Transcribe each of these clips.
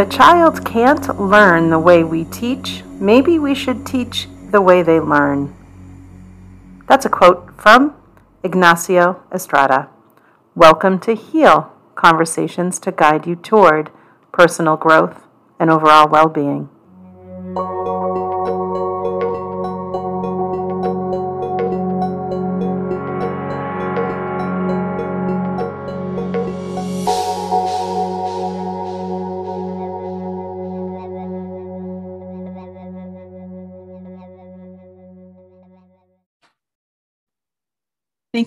A child can't learn the way we teach, maybe we should teach the way they learn. That's a quote from Ignacio Estrada. Welcome to HEAL Conversations to guide you toward personal growth and overall well being.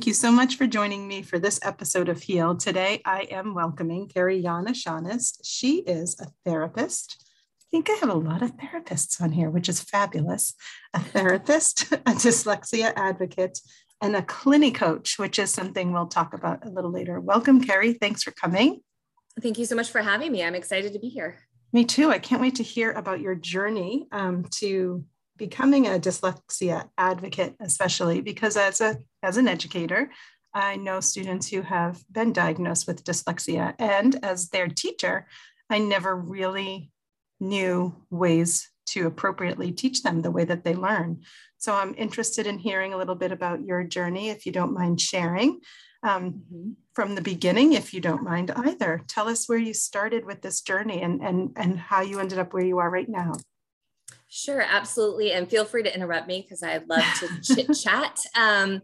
Thank you so much for joining me for this episode of Heal. Today, I am welcoming Carrie Yana Shaughness. She is a therapist. I think I have a lot of therapists on here, which is fabulous. A therapist, a dyslexia advocate, and a clinic coach, which is something we'll talk about a little later. Welcome, Carrie. Thanks for coming. Thank you so much for having me. I'm excited to be here. Me too. I can't wait to hear about your journey um, to becoming a dyslexia advocate, especially because as a as an educator, I know students who have been diagnosed with dyslexia, and as their teacher, I never really knew ways to appropriately teach them the way that they learn. So I'm interested in hearing a little bit about your journey, if you don't mind sharing. Um, mm-hmm. From the beginning, if you don't mind either, tell us where you started with this journey and, and, and how you ended up where you are right now. Sure, absolutely. And feel free to interrupt me because I love to chit chat. Um,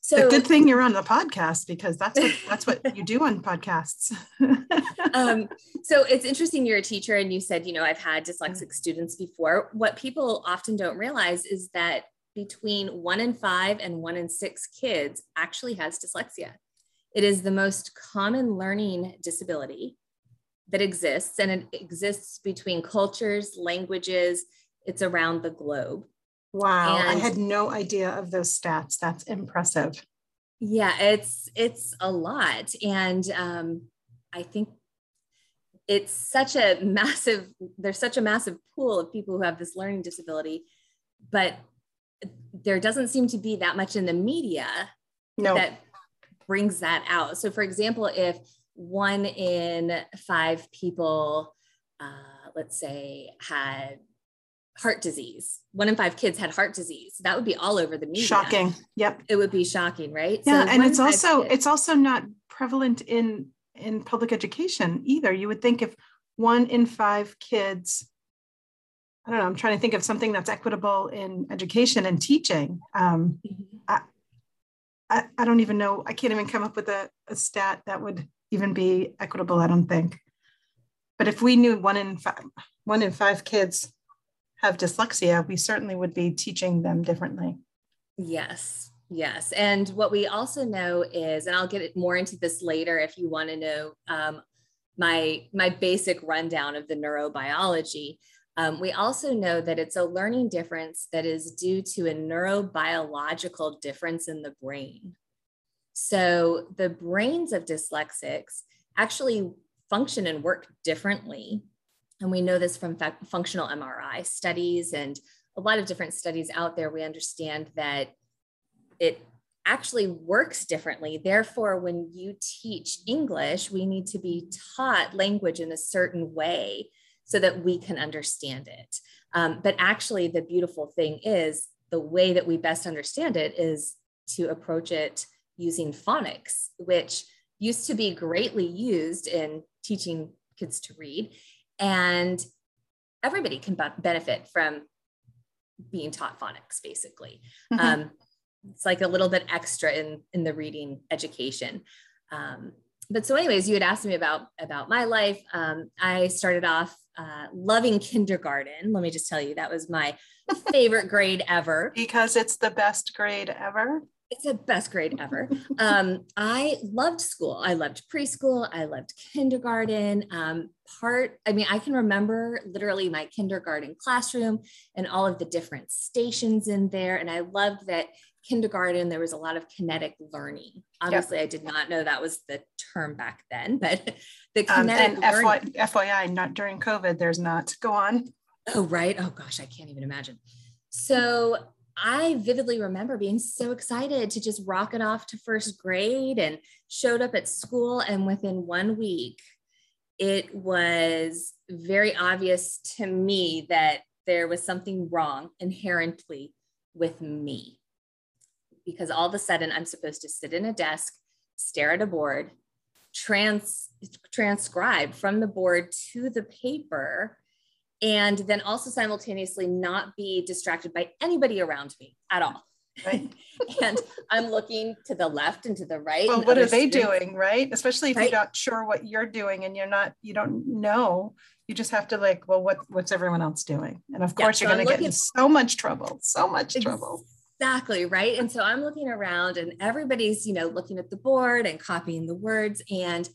so good thing you're on the podcast because that's what that's what you do on podcasts. um, so it's interesting you're a teacher and you said, you know, I've had dyslexic students before. What people often don't realize is that between one in five and one in six kids actually has dyslexia. It is the most common learning disability that exists, and it exists between cultures, languages, it's around the globe. Wow, and I had no idea of those stats. That's impressive. Yeah, it's it's a lot, and um, I think it's such a massive. There's such a massive pool of people who have this learning disability, but there doesn't seem to be that much in the media no. that brings that out. So, for example, if one in five people, uh, let's say, had heart disease. One in five kids had heart disease. That would be all over the media. Shocking. Yep. It would be shocking, right? Yeah, so and it's also kids, it's also not prevalent in in public education either. You would think if one in five kids I don't know, I'm trying to think of something that's equitable in education and teaching. Um, mm-hmm. I, I, I, don't even know, I can't even come up with a, a stat that would even be equitable, I don't think. But if we knew one in five, one in five kids have dyslexia, we certainly would be teaching them differently. Yes. Yes. And what we also know is, and I'll get more into this later if you want to know um, my, my basic rundown of the neurobiology. Um, we also know that it's a learning difference that is due to a neurobiological difference in the brain. So the brains of dyslexics actually function and work differently and we know this from functional MRI studies and a lot of different studies out there. We understand that it actually works differently. Therefore, when you teach English, we need to be taught language in a certain way so that we can understand it. Um, but actually, the beautiful thing is the way that we best understand it is to approach it using phonics, which used to be greatly used in teaching kids to read and everybody can benefit from being taught phonics basically. Mm-hmm. um, it's like a little bit extra in in the reading education. Um, but so anyways you had asked me about about my life. Um, i started off uh, loving kindergarten. Let me just tell you that was my favorite grade ever. Because it's the best grade ever it's the best grade ever. Um, I loved school. I loved preschool. I loved kindergarten. Um, part, I mean, I can remember literally my kindergarten classroom and all of the different stations in there. And I loved that kindergarten, there was a lot of kinetic learning. Obviously, yep. I did not know that was the term back then, but the kinetic um, and learning. FYI, not during COVID, there's not. Go on. Oh, right. Oh, gosh, I can't even imagine. So I vividly remember being so excited to just rock it off to first grade and showed up at school. And within one week, it was very obvious to me that there was something wrong inherently with me. Because all of a sudden, I'm supposed to sit in a desk, stare at a board, trans, transcribe from the board to the paper, and then also simultaneously not be distracted by anybody around me at all. Right. and I'm looking to the left and to the right. Well, what are they students. doing? Right. Especially if right? you're not sure what you're doing and you're not, you don't know. You just have to like, well, what what's everyone else doing? And of course, yeah, so you're going to get in so much trouble, so much trouble. Exactly right. And so I'm looking around, and everybody's, you know, looking at the board and copying the words. And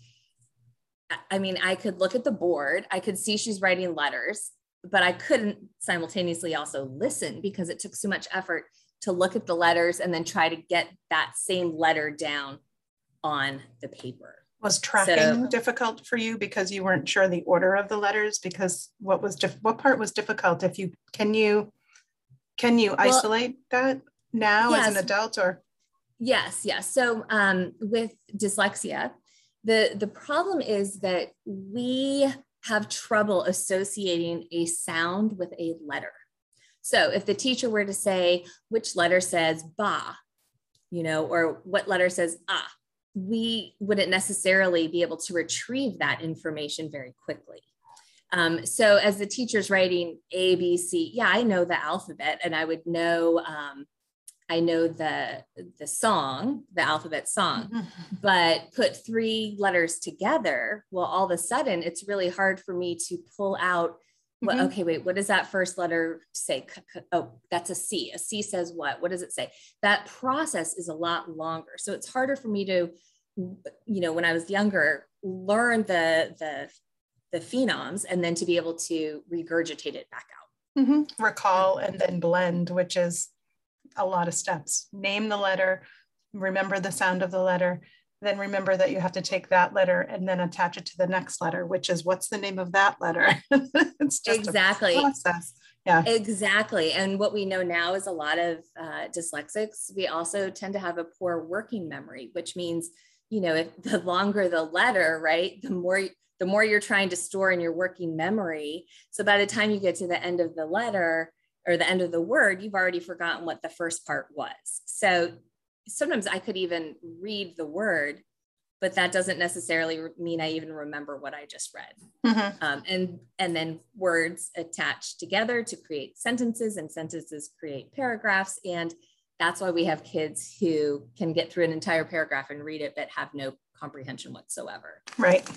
I mean, I could look at the board, I could see she's writing letters, but I couldn't simultaneously also listen because it took so much effort to look at the letters and then try to get that same letter down on the paper. Was tracking so, difficult for you because you weren't sure the order of the letters? Because what was dif- what part was difficult? If you can you can you well, isolate that now yes, as an adult or? Yes, yes. So um, with dyslexia, the the problem is that we have trouble associating a sound with a letter. So if the teacher were to say, which letter says ba, you know, or what letter says ah, we wouldn't necessarily be able to retrieve that information very quickly. Um, so as the teacher's writing A, B, C, yeah, I know the alphabet and I would know, um, I know the, the song, the alphabet song, but put three letters together, well, all of a sudden it's really hard for me to pull out mm-hmm. okay, wait, what does that first letter say? Oh, that's a C. A C says what? What does it say? That process is a lot longer. So it's harder for me to, you know, when I was younger, learn the the the phonemes and then to be able to regurgitate it back out. Mm-hmm. Recall and then blend, which is a lot of steps. Name the letter, remember the sound of the letter, then remember that you have to take that letter and then attach it to the next letter, which is what's the name of that letter? it's just exactly process. Yeah, exactly. And what we know now is a lot of uh, dyslexics. We also tend to have a poor working memory, which means you know if the longer the letter, right, the more the more you're trying to store in your working memory. So by the time you get to the end of the letter or the end of the word, you've already forgotten what the first part was. So sometimes I could even read the word, but that doesn't necessarily mean I even remember what I just read. Mm-hmm. Um, and and then words attach together to create sentences, and sentences create paragraphs. And that's why we have kids who can get through an entire paragraph and read it, but have no comprehension whatsoever. Right.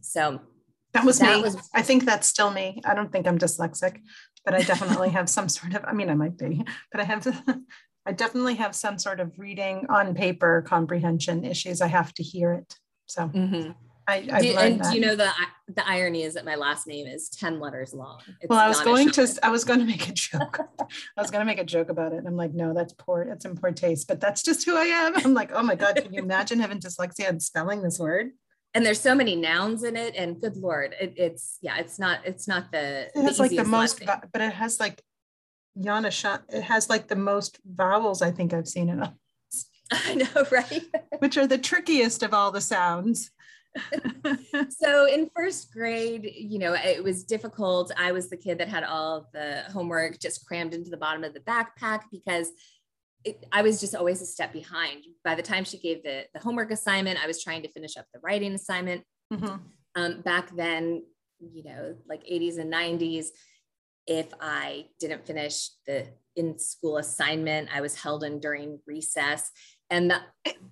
So that was that me. Was, I think that's still me. I don't think I'm dyslexic, but I definitely have some sort of, I mean, I might be, but I have I definitely have some sort of reading on paper comprehension issues. I have to hear it. So mm-hmm. I, I've do, and that. do you know the the irony is that my last name is 10 letters long. It's well, I was going to I was going to make a joke. I was going to make a joke about it. And I'm like, no, that's poor, it's in poor taste, but that's just who I am. I'm like, oh my God, can you imagine having dyslexia and spelling this word? And there's so many nouns in it and good lord it, it's yeah it's not it's not the it's like the most but it has like Yana it has like the most vowels I think I've seen in a I know, right? Which are the trickiest of all the sounds. so in first grade, you know, it was difficult. I was the kid that had all the homework just crammed into the bottom of the backpack because it, I was just always a step behind. By the time she gave the, the homework assignment, I was trying to finish up the writing assignment. Mm-hmm. Um, back then, you know, like 80s and 90s, if I didn't finish the in school assignment, I was held in during recess. And the,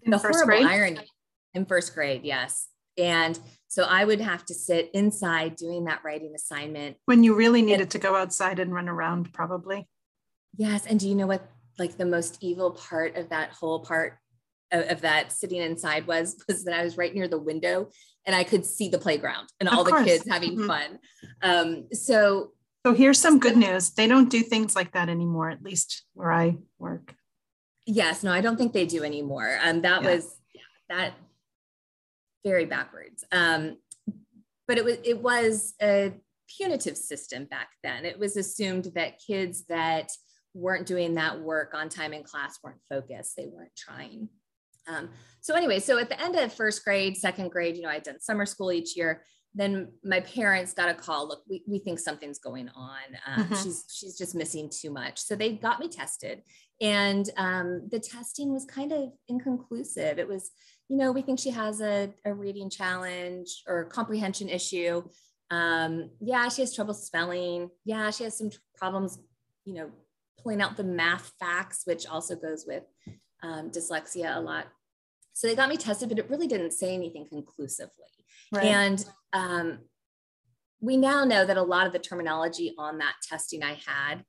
the horrible grade? irony in first grade, yes. And so I would have to sit inside doing that writing assignment. When you really needed and, to go outside and run around, probably. Yes. And do you know what like the most evil part of that whole part of, of that sitting inside was was that I was right near the window and I could see the playground and all the kids having mm-hmm. fun. Um, so so here's some good news. They don't do things like that anymore, at least where I work. Yes, no, I don't think they do anymore. Um, that yeah. was that very backwards. Um, but it was it was a punitive system back then. It was assumed that kids that weren't doing that work on time in class weren't focused, they weren't trying. Um, so anyway, so at the end of first grade, second grade, you know, I'd done summer school each year. Then my parents got a call. Look, we, we think something's going on. Um, mm-hmm. She's she's just missing too much. So they got me tested, and um, the testing was kind of inconclusive. It was, you know, we think she has a, a reading challenge or comprehension issue. Um, yeah, she has trouble spelling. Yeah, she has some problems, you know, pulling out the math facts, which also goes with um, dyslexia a lot. So they got me tested, but it really didn't say anything conclusively. Right. And um, we now know that a lot of the terminology on that testing I had,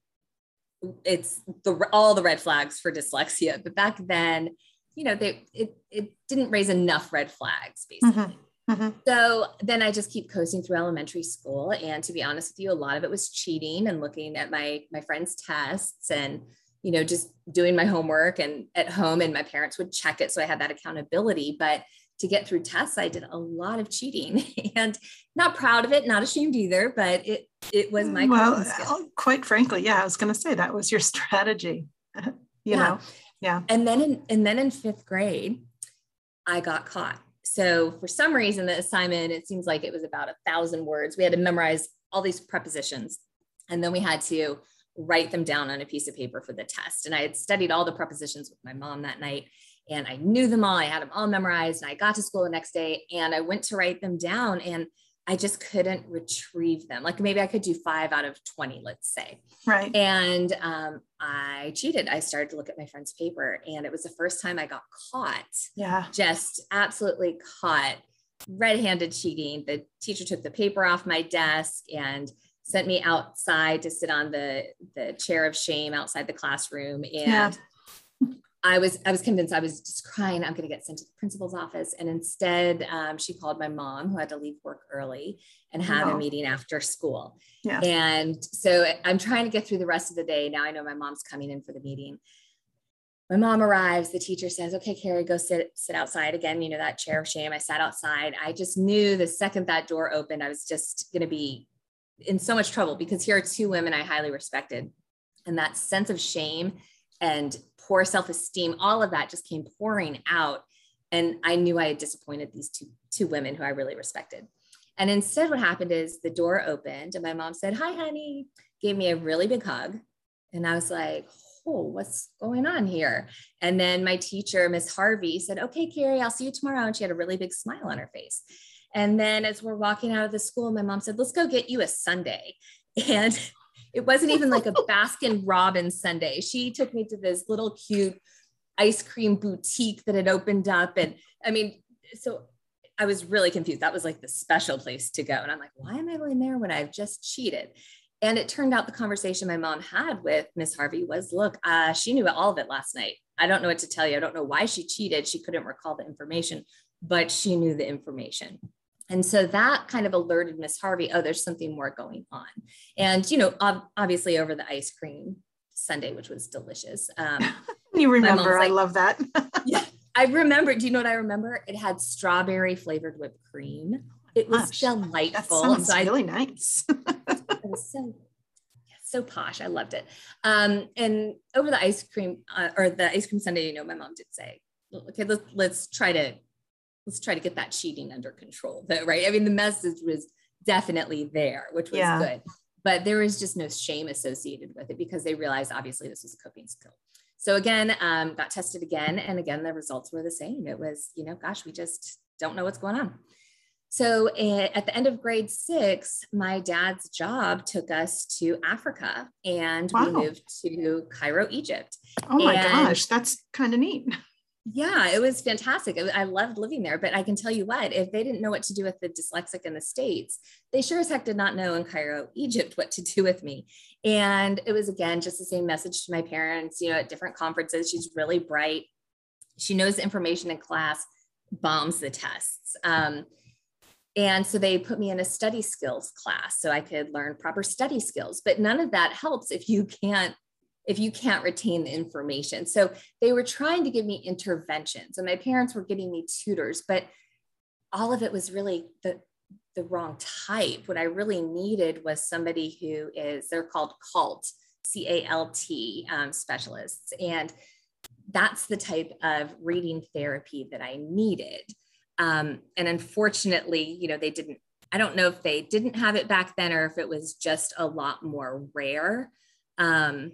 it's the all the red flags for dyslexia. But back then, you know, they it it didn't raise enough red flags, basically. Mm-hmm. Mm-hmm. So then I just keep coasting through elementary school. And to be honest with you, a lot of it was cheating and looking at my my friends' tests and you know just doing my homework and at home and my parents would check it so I had that accountability. But to get through tests, I did a lot of cheating and not proud of it, not ashamed either, but it it was my well, quite frankly, yeah, I was going to say that was your strategy. you yeah. know, yeah. And then in and then in fifth grade, I got caught so for some reason, the assignment, it seems like it was about a thousand words. We had to memorize all these prepositions. And then we had to write them down on a piece of paper for the test. And I had studied all the prepositions with my mom that night and I knew them all. I had them all memorized. And I got to school the next day and I went to write them down. And I just couldn't retrieve them. Like maybe I could do five out of 20, let's say. Right. And um, I cheated. I started to look at my friend's paper, and it was the first time I got caught. Yeah. Just absolutely caught red handed cheating. The teacher took the paper off my desk and sent me outside to sit on the, the chair of shame outside the classroom. And yeah. I was I was convinced I was just crying. I'm going to get sent to the principal's office, and instead, um, she called my mom, who had to leave work early, and have wow. a meeting after school. Yeah. And so I'm trying to get through the rest of the day. Now I know my mom's coming in for the meeting. My mom arrives. The teacher says, "Okay, Carrie, go sit sit outside again. You know that chair of shame." I sat outside. I just knew the second that door opened, I was just going to be in so much trouble because here are two women I highly respected, and that sense of shame and poor self-esteem, all of that just came pouring out. And I knew I had disappointed these two, two women who I really respected. And instead, what happened is the door opened and my mom said, Hi, honey, gave me a really big hug. And I was like, Oh, what's going on here? And then my teacher, Miss Harvey, said, Okay, Carrie, I'll see you tomorrow. And she had a really big smile on her face. And then as we're walking out of the school, my mom said, Let's go get you a sundae. And it wasn't even like a Baskin Robbins sundae. She took me to this little cute ice cream boutique that had opened up. And I mean, so I was really confused. That was like the special place to go. And I'm like, why am I going there when I've just cheated? And it turned out the conversation my mom had with Miss Harvey was look, uh, she knew all of it last night. I don't know what to tell you. I don't know why she cheated. She couldn't recall the information, but she knew the information. And so that kind of alerted Miss Harvey, oh, there's something more going on. And, you know, ob- obviously over the ice cream sundae, which was delicious. Um, you remember, I love that. yeah, I remember. Do you know what I remember? It had strawberry flavored whipped cream. It was Gosh, delightful. That sounds so really I, nice. it was so so posh. I loved it. Um, and over the ice cream uh, or the ice cream sundae, you know, my mom did say, okay, let's, let's try to let's try to get that cheating under control though right i mean the message was definitely there which was yeah. good but there was just no shame associated with it because they realized obviously this was a coping skill so again um, got tested again and again the results were the same it was you know gosh we just don't know what's going on so eh, at the end of grade six, my dad's job took us to Africa and wow. we moved to Cairo, Egypt. Oh my and gosh, that's kind of neat. Yeah, it was fantastic. I loved living there. But I can tell you what, if they didn't know what to do with the dyslexic in the States, they sure as heck did not know in Cairo, Egypt, what to do with me. And it was, again, just the same message to my parents, you know, at different conferences. She's really bright. She knows information in class, bombs the tests. Um, and so they put me in a study skills class so I could learn proper study skills. But none of that helps if you can't if you can't retain the information. So they were trying to give me interventions and my parents were getting me tutors, but all of it was really the, the wrong type. What I really needed was somebody who is, they're called CALT, C A L T um, specialists. And that's the type of reading therapy that I needed. Um, and unfortunately, you know, they didn't, I don't know if they didn't have it back then or if it was just a lot more rare um,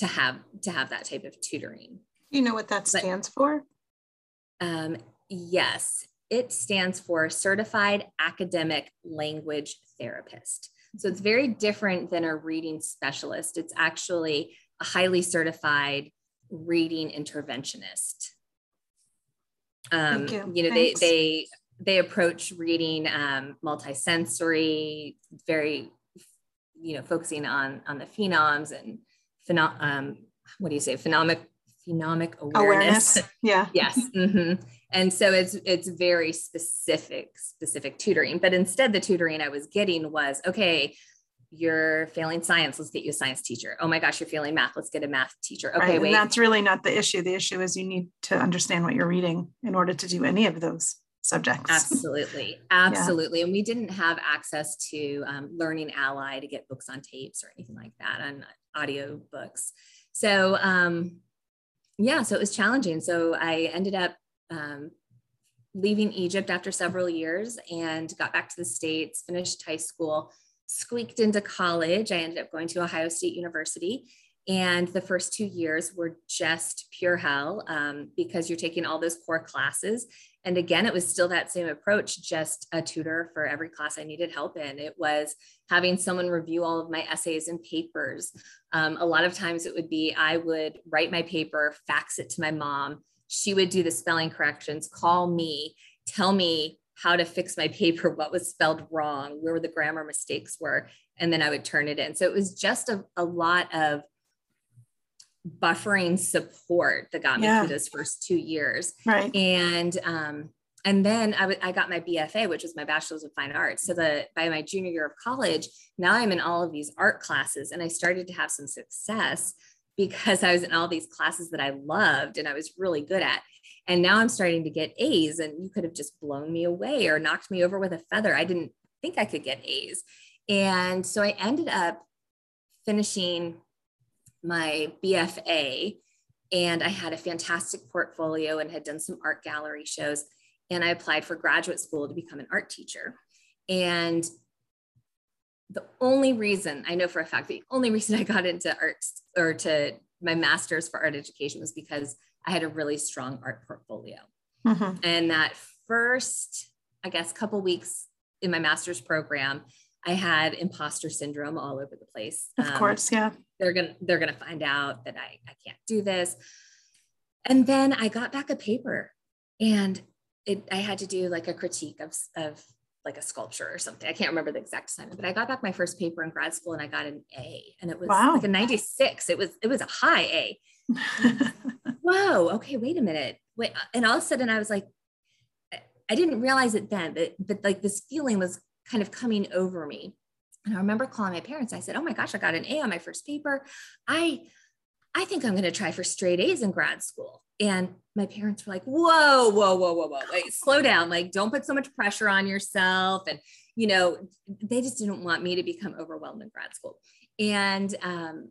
to have to have that type of tutoring. You know what that stands but, for? Um, yes, it stands for Certified Academic Language Therapist. So it's very different than a reading specialist. It's actually a highly certified reading interventionist. Um, you. you. know, Thanks. they they they approach reading um, multisensory, very, you know, focusing on on the phenoms and phenom. Um, what do you say? Phenomic phenomic awareness. awareness. Yeah. yes. Mm-hmm. And so it's it's very specific specific tutoring. But instead, the tutoring I was getting was okay you're failing science let's get you a science teacher oh my gosh you're failing math let's get a math teacher okay right. wait that's really not the issue the issue is you need to understand what you're reading in order to do any of those subjects absolutely absolutely yeah. and we didn't have access to um, learning ally to get books on tapes or anything like that on audio books so um, yeah so it was challenging so i ended up um, leaving egypt after several years and got back to the states finished high school squeaked into college. I ended up going to Ohio State University. And the first two years were just pure hell um, because you're taking all those core classes. And again, it was still that same approach, just a tutor for every class I needed help in. It was having someone review all of my essays and papers. Um, a lot of times it would be I would write my paper, fax it to my mom. She would do the spelling corrections, call me, tell me how to fix my paper, what was spelled wrong, where the grammar mistakes were, and then I would turn it in. So it was just a, a lot of buffering support that got me yeah. through those first two years. Right. And um, and then I, w- I got my BFA, which was my bachelor's of fine arts. So that by my junior year of college, now I'm in all of these art classes, and I started to have some success because I was in all these classes that I loved and I was really good at. And now I'm starting to get A's, and you could have just blown me away or knocked me over with a feather. I didn't think I could get A's. And so I ended up finishing my BFA, and I had a fantastic portfolio and had done some art gallery shows. And I applied for graduate school to become an art teacher. And the only reason I know for a fact, the only reason I got into arts or to my master's for art education was because I had a really strong art portfolio. Mm-hmm. And that first, I guess, couple weeks in my master's program, I had imposter syndrome all over the place. Of um, course, yeah. They're gonna they're gonna find out that I, I can't do this. And then I got back a paper and it I had to do like a critique of, of like a sculpture or something. I can't remember the exact assignment, but I got back my first paper in grad school and I got an A and it was wow. like a 96. It was, it was a high A. Whoa. Okay. Wait a minute. Wait. Uh, and all of a sudden I was like, I didn't realize it then, but, but like this feeling was kind of coming over me. And I remember calling my parents. I said, Oh my gosh, I got an A on my first paper. I, I think I'm going to try for straight A's in grad school. And my parents were like, whoa, whoa, whoa, whoa, whoa, like slow down. Like, don't put so much pressure on yourself. And, you know, they just didn't want me to become overwhelmed in grad school. And um,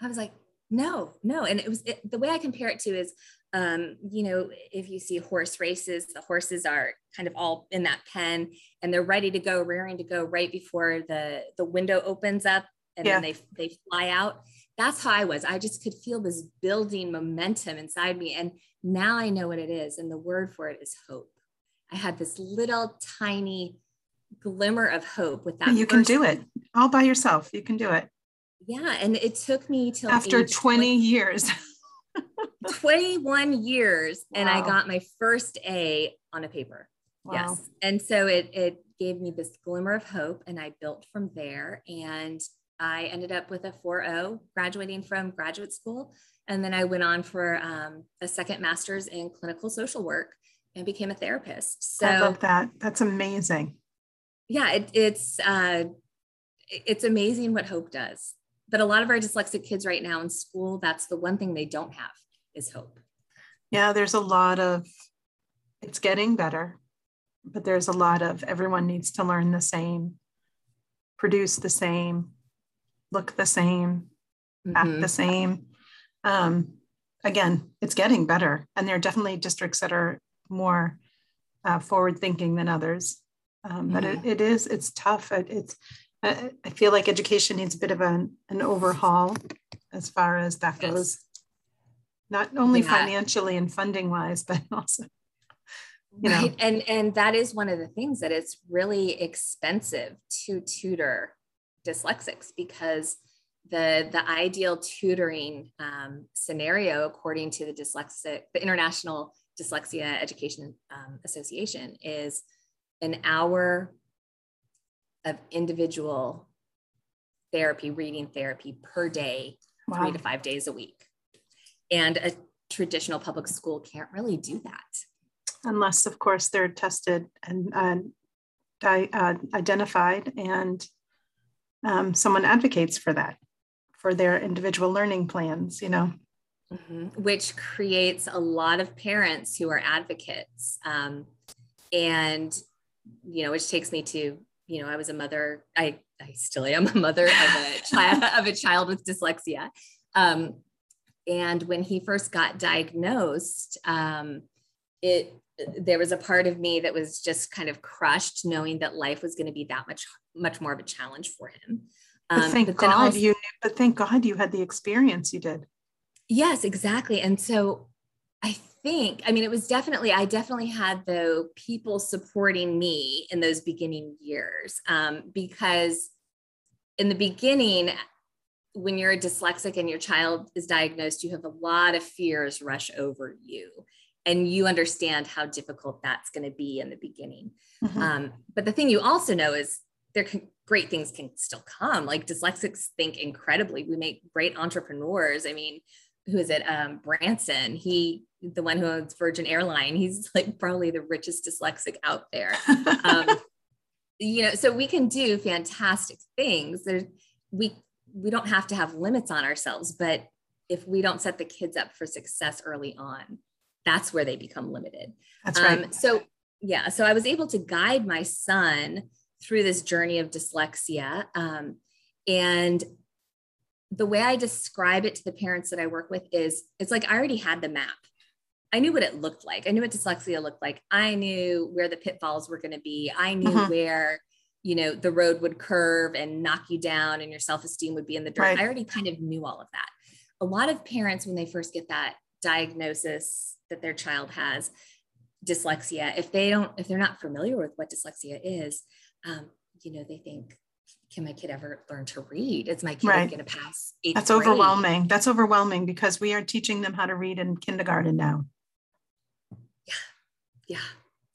I was like, no, no. And it was it, the way I compare it to is, um, you know, if you see horse races, the horses are kind of all in that pen and they're ready to go, rearing to go right before the, the window opens up and yeah. then they, they fly out that's how I was. I just could feel this building momentum inside me. And now I know what it is. And the word for it is hope. I had this little tiny glimmer of hope with that. You can do it all by yourself. You can do it. Yeah. And it took me till after 20, 20 years. 21 years. Wow. And I got my first A on a paper. Wow. Yes. And so it, it gave me this glimmer of hope. And I built from there. And I ended up with a 4.0 graduating from graduate school. And then I went on for um, a second master's in clinical social work and became a therapist. So I love that. That's amazing. Yeah, it, it's uh, it's amazing what hope does. But a lot of our dyslexic kids right now in school, that's the one thing they don't have is hope. Yeah, there's a lot of it's getting better, but there's a lot of everyone needs to learn the same, produce the same, look the same, mm-hmm. act the same. Um, again, it's getting better. And there are definitely districts that are more uh, forward thinking than others. Um, but it, it is, it's tough. It, it's, I feel like education needs a bit of an, an overhaul as far as that yes. goes. Not only yeah. financially and funding wise, but also you know. right and and that is one of the things that it's really expensive to tutor dyslexics because the the ideal tutoring um, scenario according to the dyslexic the international dyslexia education um, association is an hour of individual therapy reading therapy per day wow. three to five days a week and a traditional public school can't really do that unless of course they're tested and uh, di- uh, identified and um, someone advocates for that for their individual learning plans, you know. Mm-hmm. Which creates a lot of parents who are advocates. Um, and, you know, which takes me to, you know, I was a mother, I, I still am a mother of a child of a child with dyslexia. Um, and when he first got diagnosed, um, it there was a part of me that was just kind of crushed knowing that life was going to be that much much more of a challenge for him um, but thank but God also, you but thank God you had the experience you did. Yes, exactly. And so I think, I mean, it was definitely, I definitely had though people supporting me in those beginning years um, because in the beginning, when you're a dyslexic and your child is diagnosed, you have a lot of fears rush over you. And you understand how difficult that's going to be in the beginning. Mm-hmm. Um, but the thing you also know is there can great things can still come. Like dyslexics think incredibly. We make great entrepreneurs. I mean, who is it? Um, Branson. He, the one who owns Virgin Airline. He's like probably the richest dyslexic out there. Um, you know, so we can do fantastic things. There's we we don't have to have limits on ourselves, but if we don't set the kids up for success early on, that's where they become limited. That's right. Um, so yeah, so I was able to guide my son through this journey of dyslexia. Um, and the way I describe it to the parents that I work with is it's like I already had the map. I knew what it looked like. I knew what dyslexia looked like. I knew where the pitfalls were going to be. I knew uh-huh. where, you know, the road would curve and knock you down and your self esteem would be in the dirt. Right. I already kind of knew all of that. A lot of parents, when they first get that diagnosis that their child has dyslexia, if they don't, if they're not familiar with what dyslexia is, um, you know, they think, can my kid ever learn to read? Is my kid right. going to pass? That's grade? overwhelming. That's overwhelming because we are teaching them how to read in kindergarten now. Yeah. Yeah.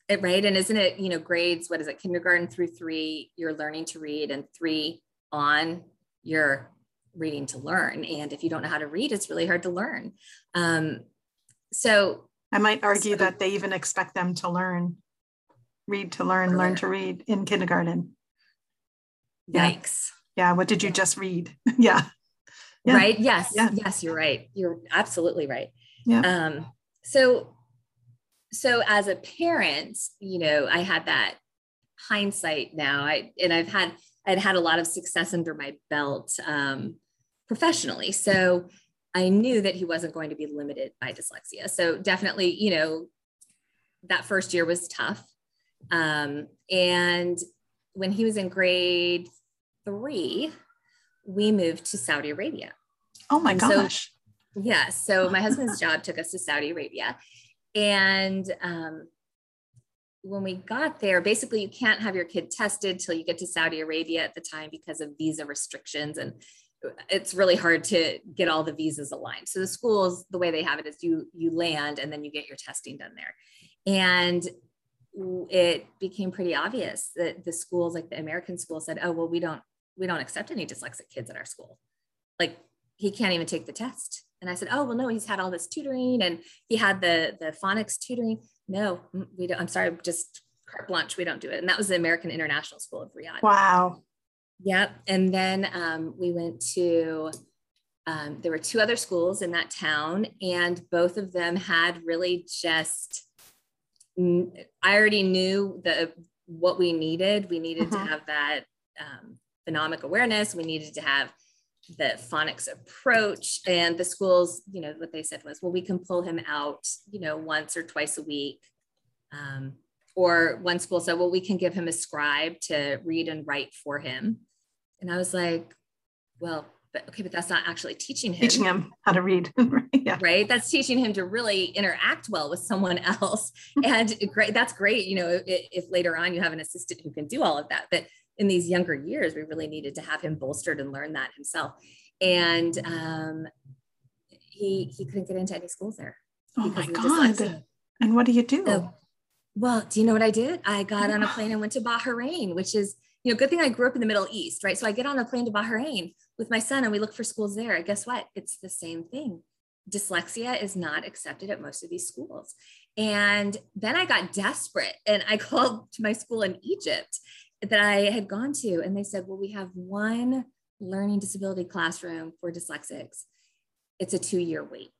It, right. And isn't it, you know, grades, what is it, kindergarten through three, you're learning to read, and three on, you're reading to learn. And if you don't know how to read, it's really hard to learn. Um, so I might argue so, that they even expect them to learn read to learn, learn to read in kindergarten. Yikes. Yeah. What did you just read? yeah. yeah. Right. Yes. Yeah. Yes, you're right. You're absolutely right. Yeah. Um, so so as a parent, you know, I had that hindsight now. I and I've had I'd had a lot of success under my belt um, professionally. So I knew that he wasn't going to be limited by dyslexia. So definitely, you know, that first year was tough. Um, and when he was in grade three, we moved to Saudi Arabia. Oh my gosh. So, yeah. So my husband's job took us to Saudi Arabia. And um, when we got there, basically you can't have your kid tested till you get to Saudi Arabia at the time because of visa restrictions. And it's really hard to get all the visas aligned. So the schools, the way they have it is you you land and then you get your testing done there. And it became pretty obvious that the schools like the american school said oh well we don't we don't accept any dyslexic kids at our school. Like he can't even take the test. And i said oh well no he's had all this tutoring and he had the the phonics tutoring. No mm, we don't i'm sorry just carte blanche we don't do it. And that was the american international school of riyadh wow. Yep. And then um, we went to um, there were two other schools in that town and both of them had really just I already knew the what we needed. We needed to mm-hmm. have that um, phonemic awareness. We needed to have the phonics approach. And the schools you know what they said was well we can pull him out you know once or twice a week. Um, or one school said well we can give him a scribe to read and write for him. And i was like well but okay but that's not actually teaching him. Teaching him how to read. Yeah. right? That's teaching him to really interact well with someone else. And great that's great you know if, if later on you have an assistant who can do all of that. But in these younger years, we really needed to have him bolstered and learn that himself. And um, he he couldn't get into any schools there. Oh my god! And what do you do? So, well, do you know what I did? I got on a plane and went to Bahrain, which is you know good thing I grew up in the Middle East, right? So I get on a plane to Bahrain with my son, and we look for schools there. And guess what? It's the same thing. Dyslexia is not accepted at most of these schools. And then I got desperate and I called to my school in Egypt that I had gone to, and they said, Well, we have one learning disability classroom for dyslexics. It's a two year wait.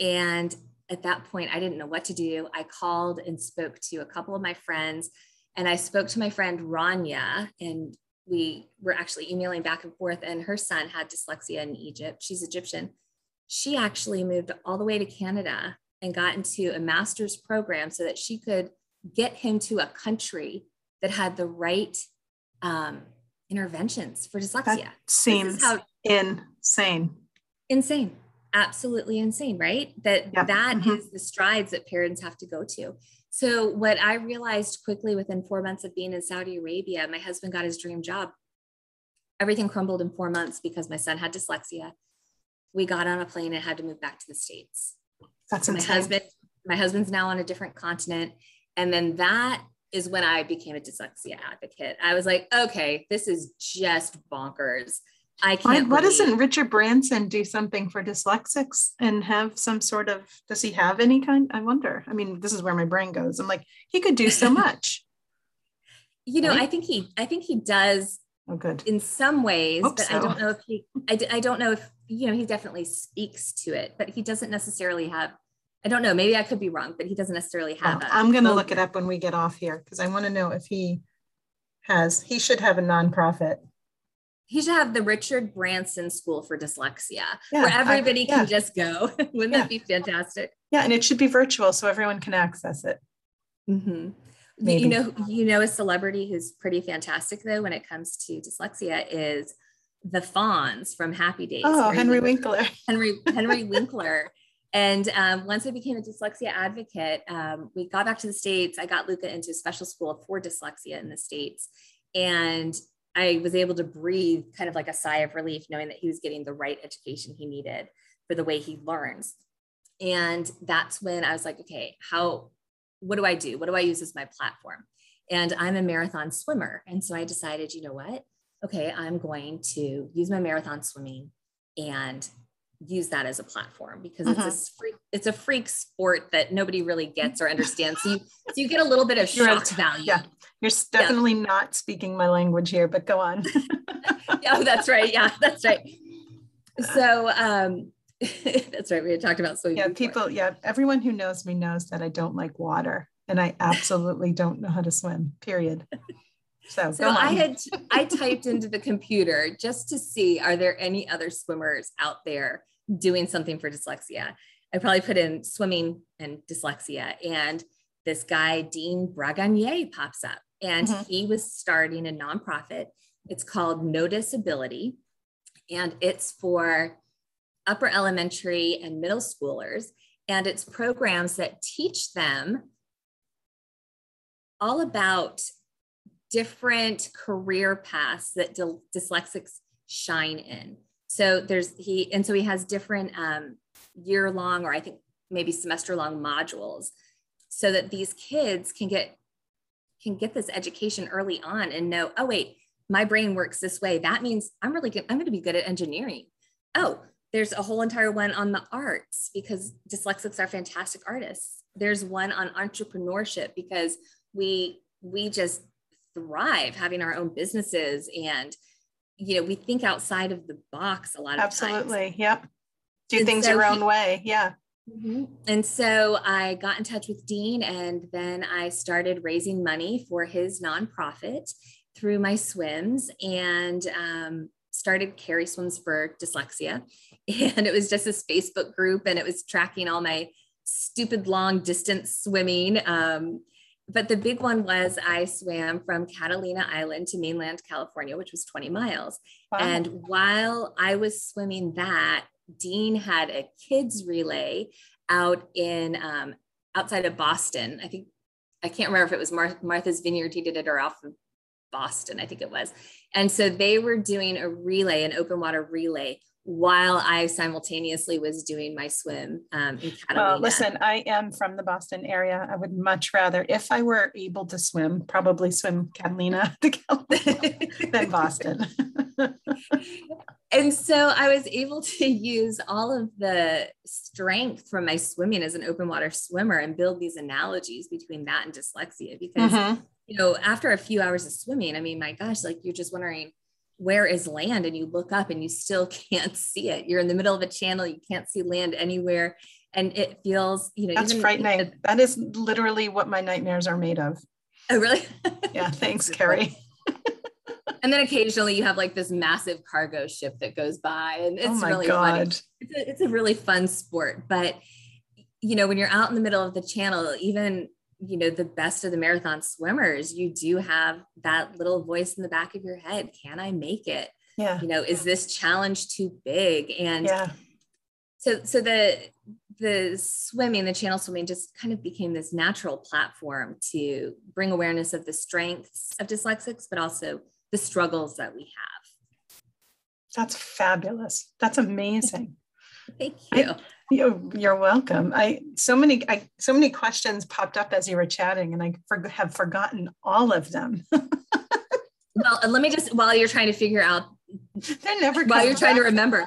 And at that point, I didn't know what to do. I called and spoke to a couple of my friends, and I spoke to my friend Rania, and we were actually emailing back and forth. And her son had dyslexia in Egypt. She's Egyptian. She actually moved all the way to Canada and got into a master's program so that she could get him to a country that had the right um, interventions for dyslexia. That seems how, insane. Insane. Absolutely insane, right? That yeah. that mm-hmm. is the strides that parents have to go to. So what I realized quickly within four months of being in Saudi Arabia, my husband got his dream job. Everything crumbled in four months because my son had dyslexia. We got on a plane and had to move back to the States. That's my husband, my husband's now on a different continent. And then that is when I became a dyslexia advocate. I was like, okay, this is just bonkers. I can't. Why, why doesn't Richard Branson do something for dyslexics and have some sort of? Does he have any kind? I wonder. I mean, this is where my brain goes. I'm like, he could do so much. you know, right? I think he. I think he does. Oh, good. In some ways, Hope but so. I don't know if he. I, I don't know if you know. He definitely speaks to it, but he doesn't necessarily have I don't know. Maybe I could be wrong, but he doesn't necessarily have well, I'm going to look it up when we get off here because I want to know if he has, he should have a nonprofit. He should have the Richard Branson School for Dyslexia yeah, where everybody I, yeah. can just go. Wouldn't yeah. that be fantastic? Yeah. And it should be virtual so everyone can access it. Mm-hmm. You know, you know, a celebrity who's pretty fantastic though when it comes to dyslexia is the Fonz from Happy Days. Oh, Henry Winkler. Henry Henry Winkler and um, once I became a dyslexia advocate, um, we got back to the States. I got Luca into a special school for dyslexia in the States. And I was able to breathe kind of like a sigh of relief, knowing that he was getting the right education he needed for the way he learns. And that's when I was like, okay, how, what do I do? What do I use as my platform? And I'm a marathon swimmer. And so I decided, you know what? Okay, I'm going to use my marathon swimming and use that as a platform because it's a mm-hmm. freak, it's a freak sport that nobody really gets or understands. So you, so you get a little bit of shock right. value. Yeah. You're definitely yeah. not speaking my language here, but go on. yeah, oh, that's right. Yeah, that's right. So um, that's right. We had talked about swimming. Yeah, before. people, yeah, everyone who knows me knows that I don't like water and I absolutely don't know how to swim, period. So, so I had I typed into the computer just to see are there any other swimmers out there doing something for dyslexia. I probably put in swimming and dyslexia, and this guy, Dean Bragonier, pops up. And mm-hmm. he was starting a nonprofit. It's called NoticeAbility, and it's for upper elementary and middle schoolers. And it's programs that teach them all about different career paths that dyslexics shine in. So there's he, and so he has different um, year long, or I think maybe semester long modules, so that these kids can get can get this education early on and know, oh wait, my brain works this way. That means I'm really good. I'm going to be good at engineering. Oh, there's a whole entire one on the arts because dyslexics are fantastic artists. There's one on entrepreneurship because we we just thrive having our own businesses and you know, we think outside of the box a lot of times. Absolutely. Times. Yep. Do and things so your own he, way. Yeah. Mm-hmm. And so I got in touch with Dean and then I started raising money for his nonprofit through my swims. And um, started Kerry Swims for Dyslexia. And it was just this Facebook group and it was tracking all my stupid long distance swimming. Um, but the big one was I swam from Catalina Island to mainland California, which was 20 miles. Wow. And while I was swimming that, Dean had a kids relay out in um, outside of Boston. I think I can't remember if it was Mar- Martha's Vineyard he did it or off of Boston, I think it was. And so they were doing a relay, an open water relay while I simultaneously was doing my swim um, in Catalina. Well, listen, I am from the Boston area. I would much rather, if I were able to swim, probably swim Catalina than Boston. and so I was able to use all of the strength from my swimming as an open water swimmer and build these analogies between that and dyslexia because, mm-hmm. you know, after a few hours of swimming, I mean, my gosh, like you're just wondering, where is land? And you look up and you still can't see it. You're in the middle of a channel. You can't see land anywhere. And it feels you know that's frightening. the, that is literally what my nightmares are made of. Oh really? Yeah thanks kerry. And then occasionally you have like this massive cargo ship that goes by and oh it's oh really God. funny it's a, it's a really fun sport but you know when you're out in the middle of the channel even you know the best of the marathon swimmers you do have that little voice in the back of your head can i make it? Yeah. You know is this challenge too big? And yeah. so so the the swimming the channel swimming just kind of became this natural platform to bring awareness of the strengths of dyslexics but also the struggles that we have. That's fabulous. That's amazing. Thank you. I, you're, you're welcome. I so many I, so many questions popped up as you were chatting, and I for, have forgotten all of them. well, let me just while you're trying to figure out. They're never while you're back. trying to remember.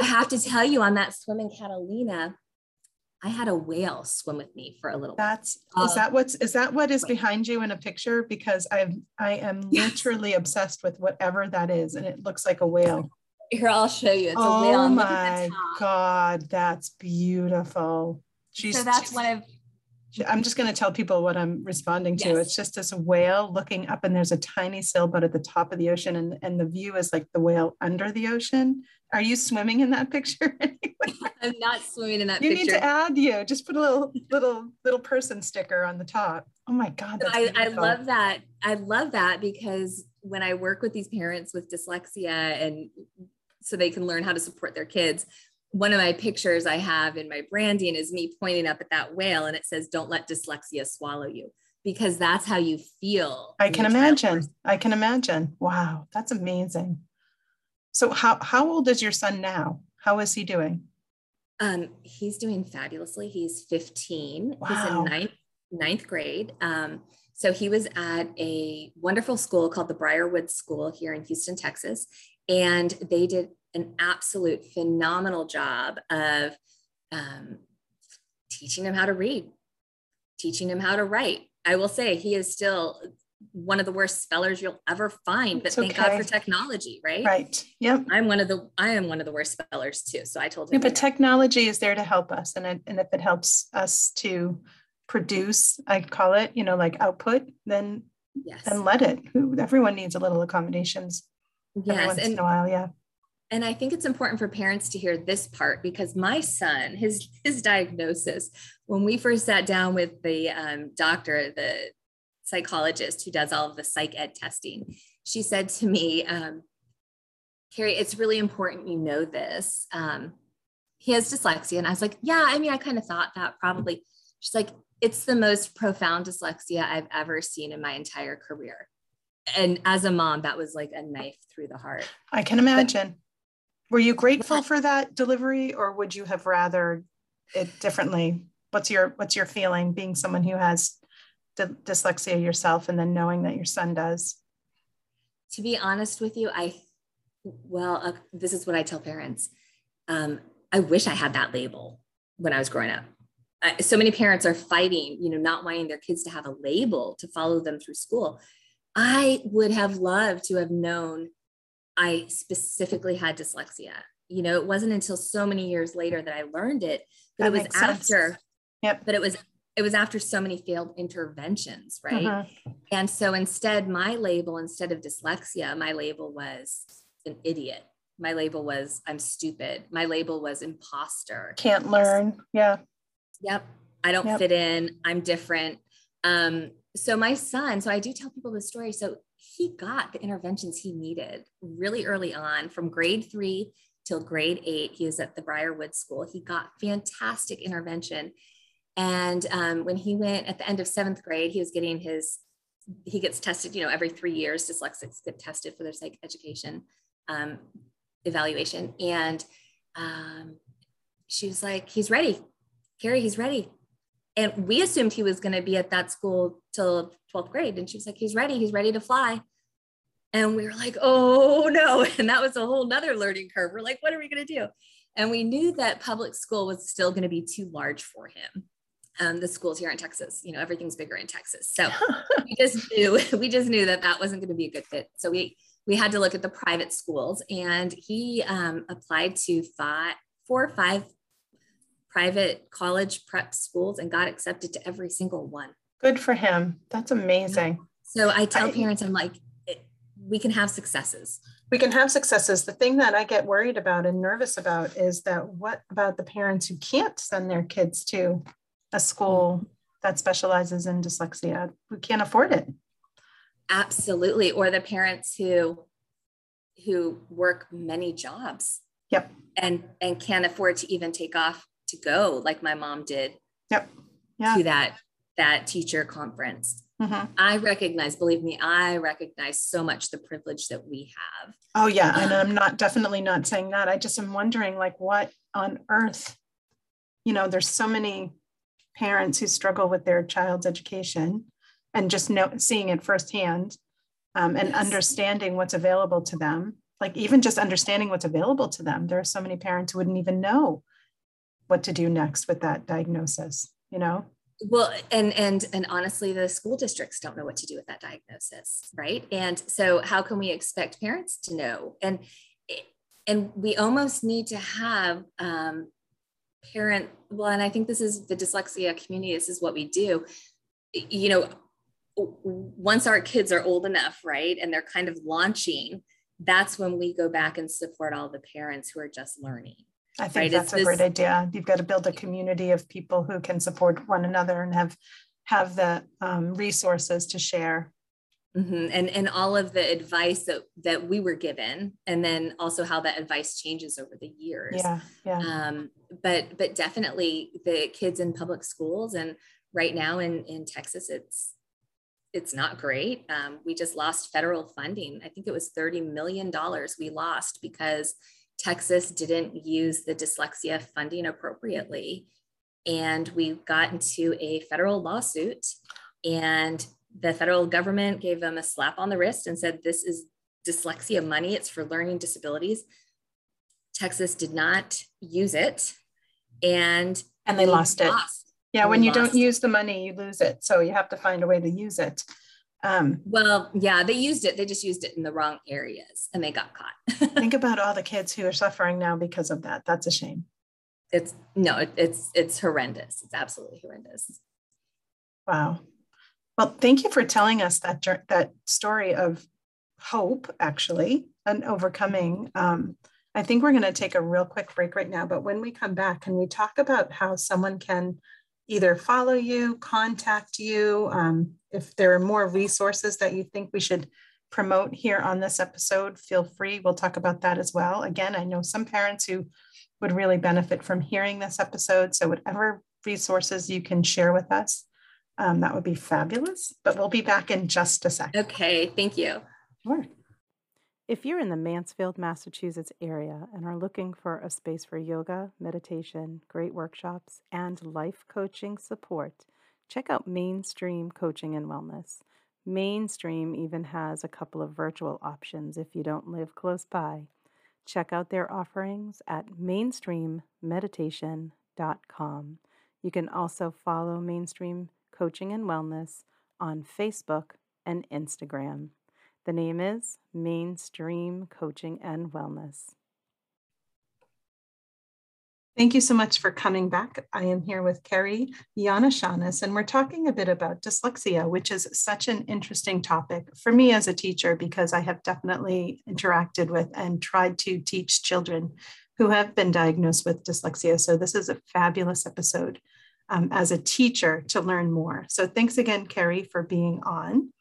I have to tell you on that swim in Catalina, I had a whale swim with me for a little. That's is that um, what's is that what is behind you in a picture? Because I'm I am yes. literally obsessed with whatever that is, and it looks like a whale. Here, I'll show you. It's oh a whale. Oh my God, that's beautiful. She's, so that's one of I'm just going to tell people what I'm responding to. Yes. It's just this whale looking up, and there's a tiny sailboat at the top of the ocean, and, and the view is like the whale under the ocean. Are you swimming in that picture? I'm not swimming in that picture. you picture. need to add you. Just put a little little little person sticker on the top. Oh my God. I, I love that. I love that because when I work with these parents with dyslexia and so they can learn how to support their kids. One of my pictures I have in my branding is me pointing up at that whale and it says, Don't let dyslexia swallow you, because that's how you feel. I can imagine. I can imagine. Wow, that's amazing. So, how, how old is your son now? How is he doing? Um, he's doing fabulously. He's 15. Wow. He's in ninth, ninth grade. Um, so he was at a wonderful school called the Briarwood School here in Houston, Texas. And they did an absolute phenomenal job of um, teaching him how to read, teaching him how to write. I will say he is still one of the worst spellers you'll ever find, but it's thank okay. God for technology, right? Right. Yep. I'm one of the I am one of the worst spellers too. So I told him. Yeah, but technology is there to help us, and it, and if it helps us to produce, I call it, you know, like output, then yes. then let it. Everyone needs a little accommodations yes and, in a while yeah. and i think it's important for parents to hear this part because my son his his diagnosis when we first sat down with the um, doctor the psychologist who does all of the psych ed testing she said to me um, kerry it's really important you know this um, he has dyslexia. And i was like yeah i mean i kind of thought that probably. She's like it's the most profound dyslexia i've ever seen in my entire career and as a mom, that was like a knife through the heart. I can imagine. But, Were you grateful for that delivery, or would you have rather it differently? What's your What's your feeling being someone who has d- dyslexia yourself, and then knowing that your son does? To be honest with you, I well, uh, this is what I tell parents. Um, I wish I had that label when I was growing up. so many parents are fighting, you know, not wanting their kids to have a label to follow them through school. I would have loved to have known I specifically had dyslexia. You know, it wasn't until so many years later that I learned it, but that it was after, sense. yep. but it was, it was after so many failed interventions. Right. Uh-huh. And so instead, my label, instead of dyslexia, my label was an idiot. My label was I'm stupid. My label was imposter. Can't learn. Yeah. Yep. I don't yep. fit in. I'm different. Um, so my son, so I do tell people the story. So he got the interventions he needed really early on from grade three till grade eight. He was at the Briarwood School. He got fantastic intervention. And um, when he went at the end of seventh grade, he was getting his, he gets tested, you know, every three years, dyslexics get tested for their psych education um, evaluation. And um, she was like, he's ready. Kerry, he's ready and we assumed he was going to be at that school till 12th grade. And she was like he's ready. He's ready to fly. And we were like oh no. And that was a whole nother learning curve. We're like what are we going to do? And we knew that public school was still going to be too large for him. Um, the schools here in texas you know everything's bigger in texas. So we just knew we just knew that that wasn't going to be a good fit. So we we had to look at the private schools. And he um, applied to five four or five private college prep schools and got accepted to every single one. Good for him. That's amazing. So I tell I, parents, I'm like, we can have successes. We can have successes. The thing that I get worried about and nervous about is that what about the parents who can't send their kids to a school that specializes in dyslexia? We can't afford it. Absolutely. Or the parents who who work many jobs. Yep. And and can't afford to even take off to go like my mom did yep. yeah. to that that teacher conference mm-hmm. i recognize believe me i recognize so much the privilege that we have oh yeah and i'm not definitely not saying that i just am wondering like what on earth you know there's so many parents who struggle with their child's education and just know seeing it firsthand um, and yes. understanding what's available to them like even just understanding what's available to them there are so many parents who wouldn't even know what to do next with that diagnosis you know? Well and and and honestly the school districts don't know what to do with that diagnosis right? And so how can we expect parents to know? And and we almost need to have um, parent well and i think this is the dyslexia community this is what we do. You know once our kids are old enough right and they're kind of launching that's when we go back and support all the parents who are just learning I think right? that's it's a this, great idea. You've got to build a community of people who can support one another and have have the um, resources to share. Mm-hmm. And and all of the advice that that we were given, and then also how that advice changes over the years. Yeah, yeah. Um, but but definitely the kids in public schools, and right now in in Texas, it's it's not great. Um, we just lost federal funding. I think it was thirty million dollars we lost because Texas didn't use the dyslexia funding appropriately. And we got into a federal lawsuit, and the federal government gave them a slap on the wrist and said, This is dyslexia money, it's for learning disabilities. Texas did not use it. And and they lost, lost it. Yeah, when you don't use the money, you lose it. So you have to find a way to use it. Um, well, yeah, they used it. They just used it in the wrong areas and they got caught. think about all the kids who are suffering now because of that. That's a shame. It's no, it, it's it's horrendous. It's absolutely horrendous. Wow. Well, thank you for telling us that that story of hope, actually, and overcoming. Um, I think we're going to take a real quick break right now, but when we come back, can we talk about how someone can either follow you, contact you, um, if there are more resources that you think we should promote here on this episode, feel free. We'll talk about that as well. Again, I know some parents who would really benefit from hearing this episode. So, whatever resources you can share with us, um, that would be fabulous. But we'll be back in just a second. Okay, thank you. Sure. If you're in the Mansfield, Massachusetts area and are looking for a space for yoga, meditation, great workshops, and life coaching support, check out Mainstream Coaching and Wellness. Mainstream even has a couple of virtual options if you don't live close by. Check out their offerings at mainstreammeditation.com. You can also follow Mainstream Coaching and Wellness on Facebook and Instagram. The name is Mainstream Coaching and Wellness. Thank you so much for coming back. I am here with Kerry Yanashanis, and we're talking a bit about dyslexia, which is such an interesting topic for me as a teacher because I have definitely interacted with and tried to teach children who have been diagnosed with dyslexia. So this is a fabulous episode um, as a teacher to learn more. So thanks again, Kerry, for being on.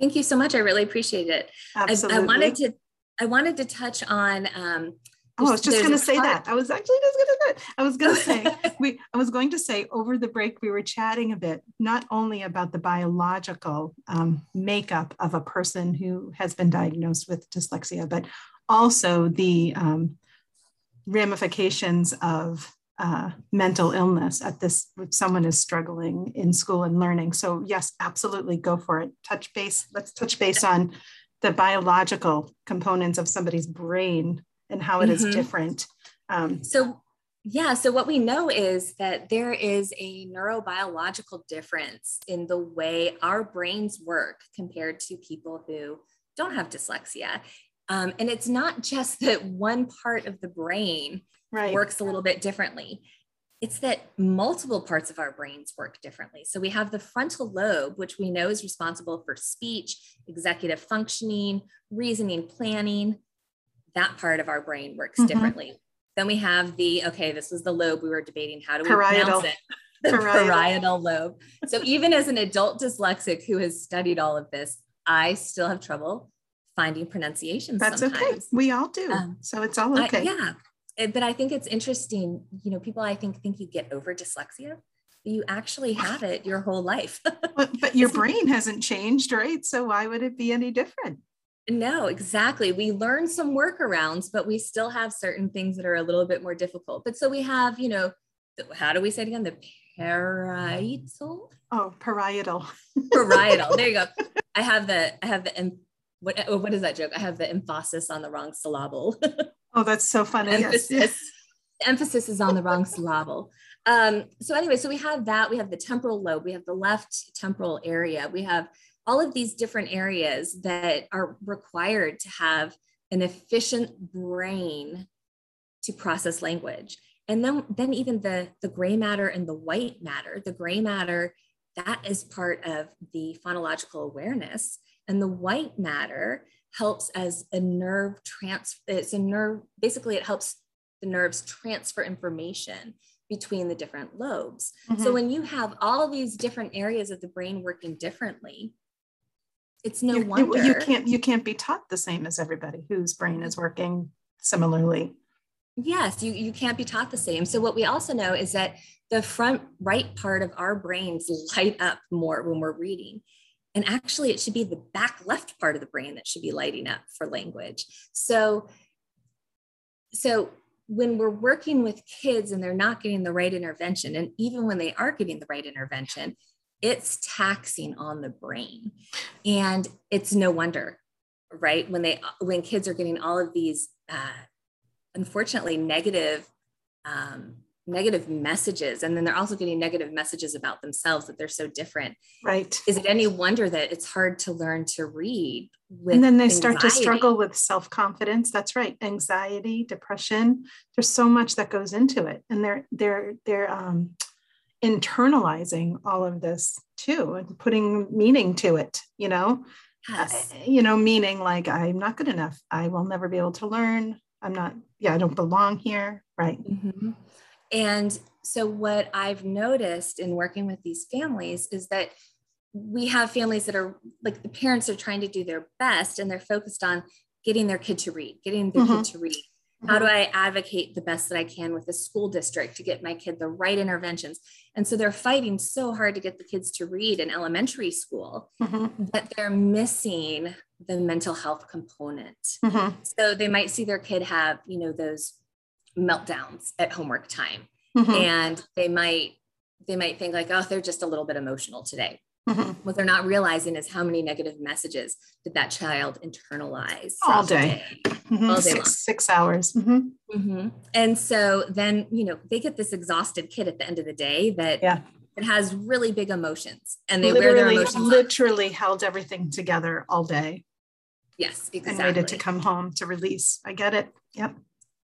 Thank you so much. I really appreciate it. Absolutely. I, I wanted to I wanted to touch on um, Oh, I was just going to say that. I was actually just going to say. I was going to say we. I was going to say over the break we were chatting a bit, not only about the biological um, makeup of a person who has been diagnosed with dyslexia, but also the um, ramifications of uh, mental illness at this. If someone is struggling in school and learning, so yes, absolutely, go for it. Touch base. Let's touch base on the biological components of somebody's brain and how it mm-hmm. is different. Um, so, yeah, so what we know is that there is a neurobiological difference in the way our brains work compared to people who don't have dyslexia. Um, and it's not just that one part of the brain right. works a little bit differently. It's that multiple parts of our brains work differently. So we have the frontal lobe, which we know is responsible for speech, executive functioning, reasoning, planning that part of our brain works mm-hmm. differently. Then we have the, okay, this is the lobe we were debating. How do we parietal. pronounce it? The parietal. parietal lobe. So even as an adult dyslexic who has studied all of this, I still have trouble finding pronunciations. That's sometimes. okay. We all do. Um, so it's all okay. yeah. Eh, but I think it's interesting. You know, people I think think you get over dyslexia. You actually have it your whole life. but, but your brain hasn't changed, right? So why would it be any different? No, exactly. We learn some workarounds, but we still have certain things that are a little bit more difficult. But so we have, you know, how do we say it again? The parietal. Oh, parietal. parietal. There you go. I have the I have the what what is that joke? I have the emphasis on the wrong syllable. oh, that's so funny. emphasis, yes. emphasis is on the wrong syllable. Um, so anyway, so we have that. We have the temporal lobe. We have the left temporal area. We have all of these different areas that are required to have an efficient brain to process language and then then even the the gray matter and the white matter the gray matter that is part of the phonological awareness and the white matter helps as a nerve transfer, it's a nerve basically it helps the nerves transfer information between the different lobes. Mm-hmm. so when you have all these different areas of the brain working differently it's no you, wonder. you can't you can't be taught the same as everybody whose brain is working similarly. Yes you, you can't be taught the same. So what we also know is that the front right part of our brains light up more when we're reading and actually it should be the back left part of the brain that should be lighting up for language. So so when we're working with kids and they're not getting the right intervention and even when they are getting the right intervention it's taxing on the brain. And it's no wonder right? When they when kids are getting all of these uh, unfortunately negative um, negative messages and then they're also getting negative messages about themselves that they're so different. Right. Is it any wonder that it's hard to learn to read and then they anxiety? start to struggle with self-confidence. That's right. Anxiety depression. There's so much that goes into it. And they're they're they're um internalizing all of this too and putting meaning to it you know? Yes. uh, you know meaning like i'm not good enough. I will never be able to learn. I'm not yeah i don't belong here. Right. Mm-hmm. And so what i've noticed in working with these families is that we have families that are like the parents are trying to do their best and they're focused on getting their kid to read getting their mm-hmm. kid to read how do mm-hmm. I advocate the best that I can with the school district to get my kid the right interventions? And so they're fighting so hard to get the kids to read in elementary school mm-hmm. that they're missing the mental health component. Mm-hmm. So they might see their kid have, you know, those meltdowns at homework time. Mm-hmm. And they might they might think like, oh, they're just a little bit emotional today. Mm-hmm. What they're not realizing is how many negative messages did that child internalize all day, mm-hmm. all day six, six hours. Mm-hmm. mm-hmm. And so then, you know, they get this exhausted kid at the end of the day that yeah. it has really big emotions and they literally, wear their emotions. Literally held everything together all day. Yes, exactly. And waited to come home to release. I get it. Yep.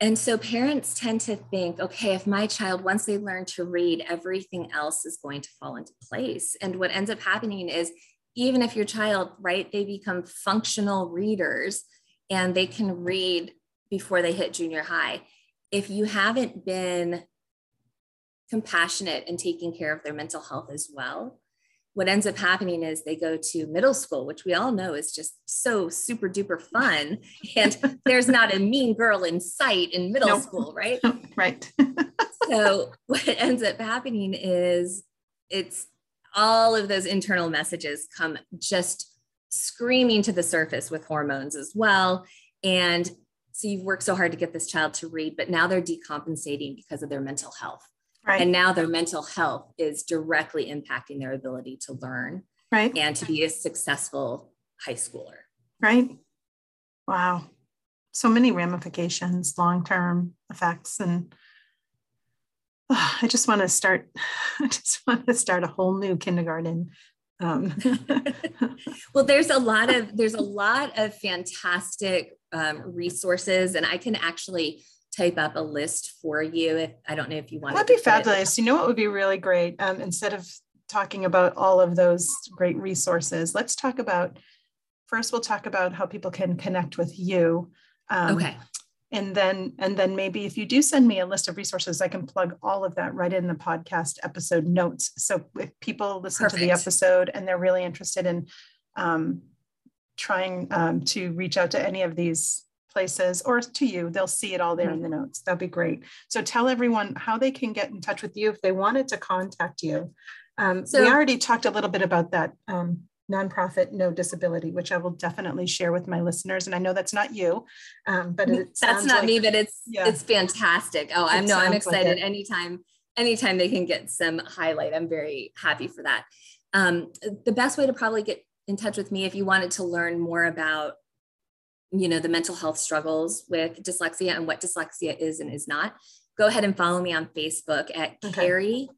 And so parents tend to think, okay, if my child, once they learn to read, everything else is going to fall into place. And what ends up happening is, even if your child, right, they become functional readers and they can read before they hit junior high. If you haven't been compassionate and taking care of their mental health as well, what ends up happening is they go to middle school, which we all know is just so super duper fun. And there's not a mean girl in sight in middle nope. school, right? right. so what ends up happening is it's all of those internal messages come just screaming to the surface with hormones as well. And so you've worked so hard to get this child to read, but now they're decompensating because of their mental health. Right. And now their mental health is directly impacting their ability to learn right. and to be a successful high schooler. Right. Wow. So many ramifications, long term effects. And oh, I just want to start, I just want to start a whole new kindergarten. Um. well, there's a lot of there's a lot of fantastic um, resources, and I can actually type up a list for you if I don't know if you want to that'd be fabulous. You know what would be really great? Um, instead of talking about all of those great resources, let's talk about first we'll talk about how people can connect with you. Um, okay. And then, and then maybe if you do send me a list of resources, I can plug all of that right in the podcast episode notes. So if people listen Perfect. to the episode and they're really interested in um, trying um, to reach out to any of these places or to you. They'll see it all there in the mm-hmm. notes. That'd be great. So tell everyone how they can get in touch with you if they wanted to contact you. Um, so, we already talked a little bit about that um, nonprofit NoticeAbility, which I will definitely share with my listeners. And I know that's not you, um, but that's not like, me, but it's yeah. it's fantastic. Oh, I'm no, I'm excited like anytime anytime they can get some highlight. I'm very happy for that. Um, the best way to probably get in touch with me if you wanted to learn more about you know the mental health struggles with dyslexia and what dyslexia is and is not go ahead and follow me on facebook at okay. kerry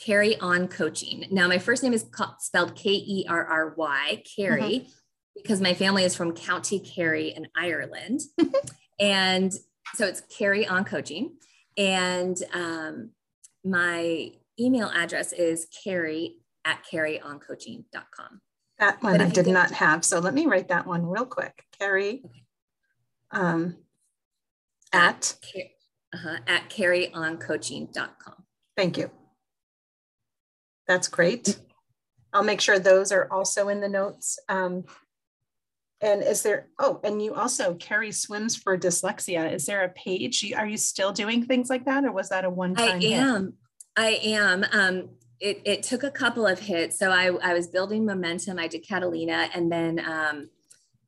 kerry on coaching now my first name is spelled k-e-r-r-y kerry mm-hmm. because my family is from county kerry in ireland and so it's kerry on coaching and um, my email address is kerry at kerryoncoaching.com that one I did not have. So let me write that one real quick. Kerry um, at uh-huh, at kerryoncoaching.com. Thank you. That's great. I'll make sure those are also in the notes. Um, and is there, oh, and you also Kerry swims for dyslexia. Is there a page? Are you still doing things like that or was that a one time? I am. Hit? I am. Um, it, it took a couple of hits. So I, I was building momentum. I did Catalina and then um,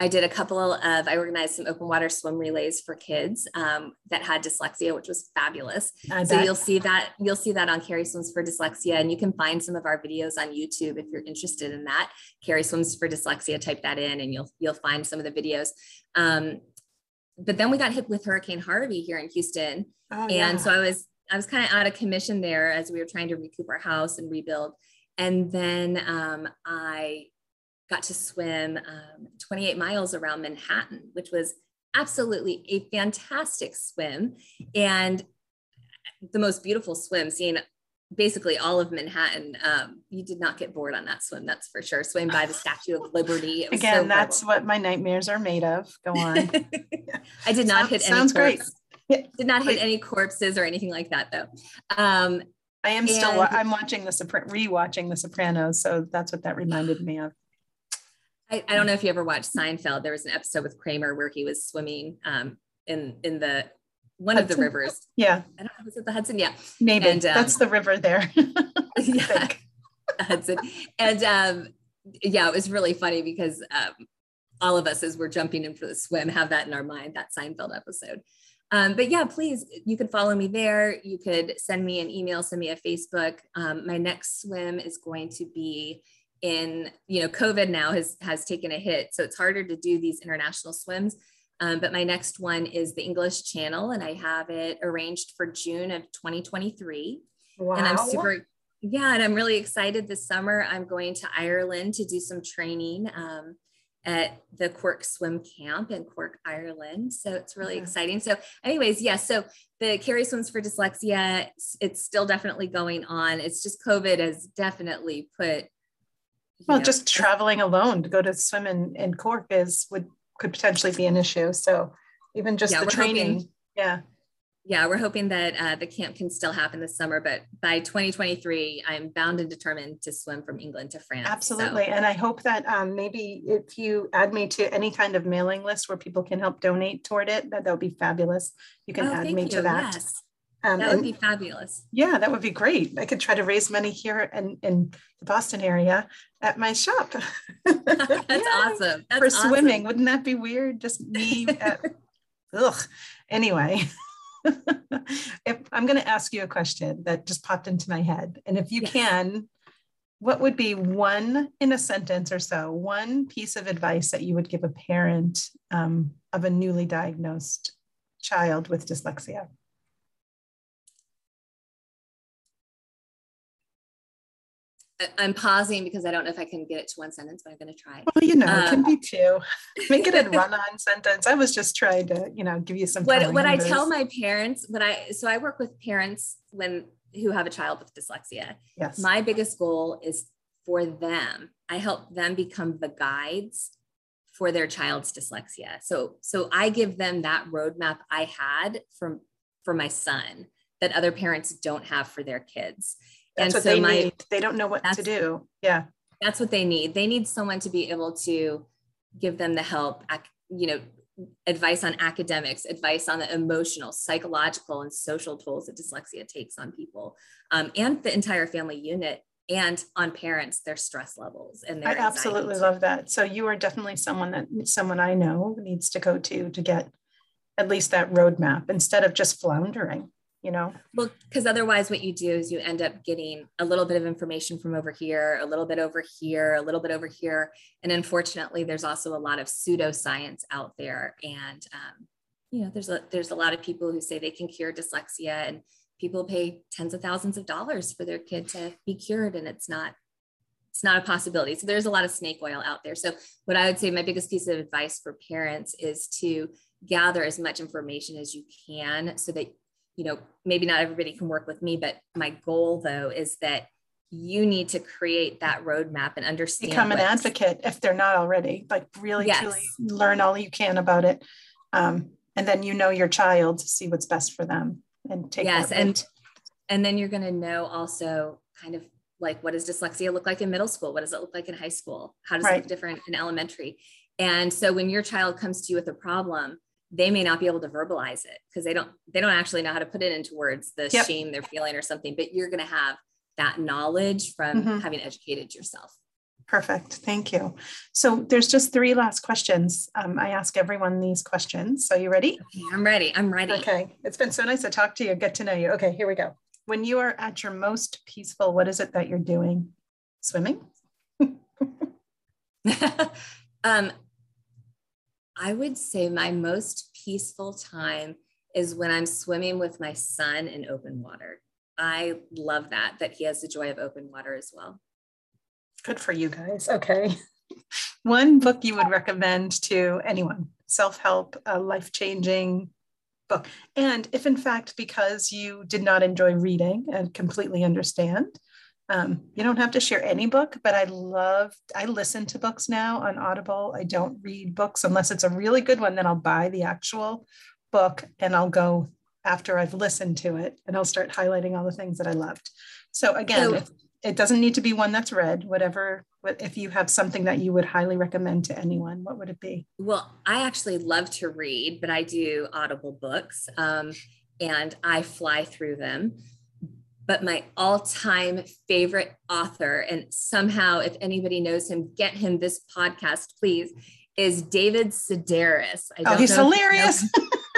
I did a couple of, I organized some open water swim relays for kids um, that had dyslexia, which was fabulous. I so bet. you'll see that, you'll see that on Kerry Swims for Dyslexia. And you can find some of our videos on YouTube if you're interested in that. Kerry Swims for Dyslexia, type that in and you'll, you'll find some of the videos. Um, but then we got hit with Hurricane Harvey here in Houston. Oh, and yeah. so I was I was kind of out of commission there as we were trying to recoup our house and rebuild. And then um, I got to swim um, 28 miles around Manhattan, which was absolutely a fantastic swim and the most beautiful swim, seeing basically all of Manhattan. Um, you did not get bored on that swim, that's for sure. Swim by the Statue of Liberty. Again, so that's what my nightmares are made of. Go on. I did not sounds, hit any. Sounds great. Did not hit any corpses or anything like that though. Um, I am still I'm watching the Sopran- rewatching The Sopranos, so that's what that reminded me of. I, I, don't know if you ever watched Seinfeld. There was an episode with Kramer where he was swimming um, in in the one Hudson. of the rivers. Yeah, I don't know. Was it the Hudson? Yeah, maybe and, um, that's the river there. yeah, Hudson, and um, yeah, it was really funny because um, all of us, as we're jumping in for the swim, have that in our mind. That Seinfeld episode. Um, but yeah, please, you can follow me there. You could send me an email, send me a Facebook. Um, my next swim is going to be in, you know, COVID now has, has taken a hit. So it's harder to do these international swims. Um, but my next one is the English Channel, and I have it arranged for June of 2023. Wow. And I'm super, yeah, and I'm really excited this summer. I'm going to Ireland to do some training. Um, at the Cork Swim Camp in Cork, Ireland. So it's really yeah. exciting. So, anyways, yes. Yeah, so the Kerry Swims for Dyslexia, it's still definitely going on. It's just COVID has definitely put. Well, know, just traveling alone to go to swim in, in Cork is would could potentially be an issue. So even just yeah, the training. Hoping, yeah yeah, we're hoping that uh, the camp can still happen this summer, but by 2023, I'm bound and determined to swim from England to France. Absolutely. So. And I hope that um, maybe if you add me to any kind of mailing list where people can help donate toward it, that, that would be fabulous. You can oh, add me you. to that. Yes. Um, that would be fabulous. Yeah, that would be great. I could try to raise money here in, in the Boston area at my shop. That's yeah. awesome. That's For swimming. Wouldn't that be weird? Just me at, ugh. Anyway. If I'm going to ask you a question that just popped into my head, and if you yes. can, what would be one in a sentence or so, one piece of advice that you would give a parent um, of a newly diagnosed child with dyslexia? I'm pausing because I don't know if I can get it to one sentence, but I'm going to try. Well, you know, um, it can um, be two. Make it a run-on sentence. I was just trying to, you know, give you some. What what I tell my parents, when I so I work with parents when who have a child with dyslexia. Yes. My biggest goal is for them. I help them become the guides for their child's dyslexia. So so I give them that roadmap I had from for my son that other parents don't have for their kids. That's and what so they my, need. They don't know what to do. Yeah. That's what they need. They need someone to be able to give them the help, you know, advice on academics, advice on the emotional, psychological, and social tools that dyslexia takes on people um, and the entire family unit and on parents their stress levels and i absolutely love that so you are definitely someone that someone i know needs to go to to get at least that roadmap instead of just floundering you know? Well because otherwise what you do is you end up getting a little bit of information from over here a little bit over here a little bit over here. And unfortunately there's also a lot of pseudoscience out there. And um, you know there's a there's a lot of people who say they can cure dyslexia and people pay tens of thousands of dollars for their kid to be cured and it's not it's not a possibility. So there's a lot of snake oil out there. So what i would say my biggest piece of advice for parents is to gather as much information as you can so that you know, maybe not everybody can work with me, but my goal though is that you need to create that roadmap and understand. Become an advocate if they're not already. Like really, yes. truly learn all you can about it, um, and then you know your child to see what's best for them and take. Yes, and and then you're going to know also kind of like what does dyslexia look like in middle school? What does it look like in high school? How does right. it look different in elementary? And so when your child comes to you with a problem, they may not be able to verbalize it because they don't they don't actually know how to put it into words the yep. shame they're feeling or something but you're going to have that knowledge from mm-hmm. having educated yourself. Perfect. Thank you. So there's just three last questions. Um, i ask everyone these questions. So you ready? Okay, i'm ready. I'm ready. Okay. It's been so nice to talk to you. Get to know you. Okay here we go. When you are at your most peaceful what is it that you're doing? Swimming? Um I would say my most peaceful time is when I'm swimming with my son in open water. I love that, that he has the joy of open water as well. Good for you guys. Okay. One book you would recommend to anyone, self help, a life changing book. And if in fact, because you did not enjoy reading and completely understand, um, you don't have to share any book, but I love, I listen to books now on Audible. I don't read books unless it's a really good one, then I'll buy the actual book and I'll go after I've listened to it and I'll start highlighting all the things that I loved. So again, so, it doesn't need to be one that's read, whatever, if you have something that you would highly recommend to anyone, what would it be? Well, I actually love to read, but I do Audible books um, and I fly through them but my all-time favorite author and somehow if anybody knows him get him this podcast please is david sedaris. Oh he's hilarious.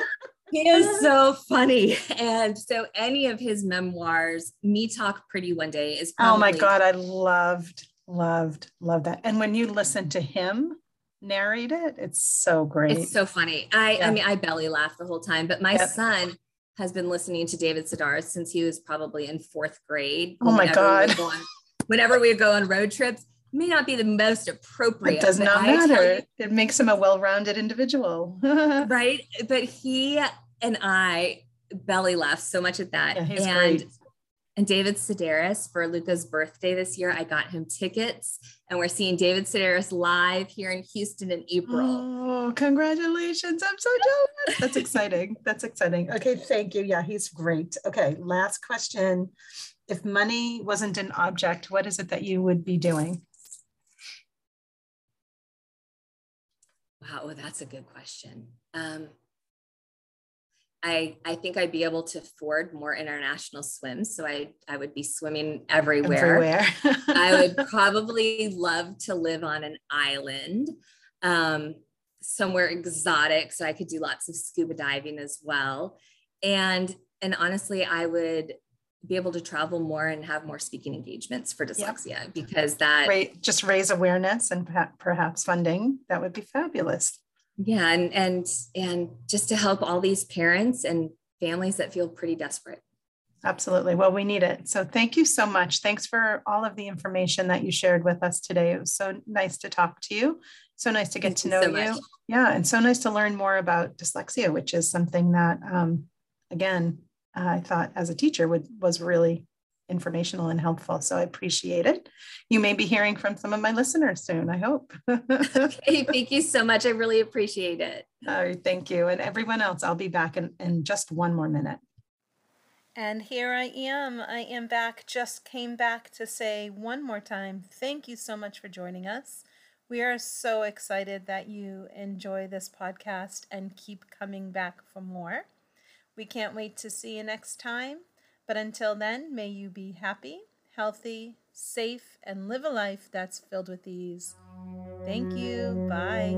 he is so funny. And so any of his memoirs me talk pretty one day is probably- oh my god i loved loved loved that. And when you listen to him narrate it it's so great. it's so funny. I yeah. i mean i belly laugh the whole time but my yep. son has been listening to David Sedaris since he was probably in fourth grade. Oh my God. We on, whenever we go on road trips, may not be the most appropriate. It does not matter. You, it makes him a well-rounded individual. right. But he and I belly laughed so much at that. Yeah, he's and great. And David Sedaris for Luca's birthday this year. I got him tickets, and we're seeing David Sedaris live here in Houston in April. Oh, congratulations. I'm so jealous. That's exciting. That's exciting. Okay, thank you. Yeah, he's great. Okay, last question. If money wasn't an object, what is it that you would be doing? Wow, well, that's a good question. Um, I, I think I'd be able to afford more international swims. So I, I would be swimming everywhere. everywhere. I would probably love to live on an island, um, somewhere exotic. So I could do lots of scuba diving as well. And, and honestly, I would be able to travel more and have more speaking engagements for dyslexia yep. because that right just raise awareness and perhaps funding that would be fabulous yeah and and and just to help all these parents and families that feel pretty desperate. Absolutely. Well we need it. So thank you so much. Thanks for all of the information that you shared with us today. It was so nice to talk to you. So nice to get thank to know you, so you. yeah and so nice to learn more about dyslexia which is something that um, again i thought as a teacher would was really informational and helpful. So I appreciate it. You may be hearing from some of my listeners soon, I hope. okay, thank you so much. I really appreciate it. All right, thank you. And everyone else, I'll be back in, in just one more minute. And here I am. I am back. Just came back to say one more time thank you so much for joining us. We are so excited that you enjoy this podcast and keep coming back for more. We can't wait to see you next time. But until then, may you be happy, healthy, safe, and live a life that's filled with ease. Thank you. Bye.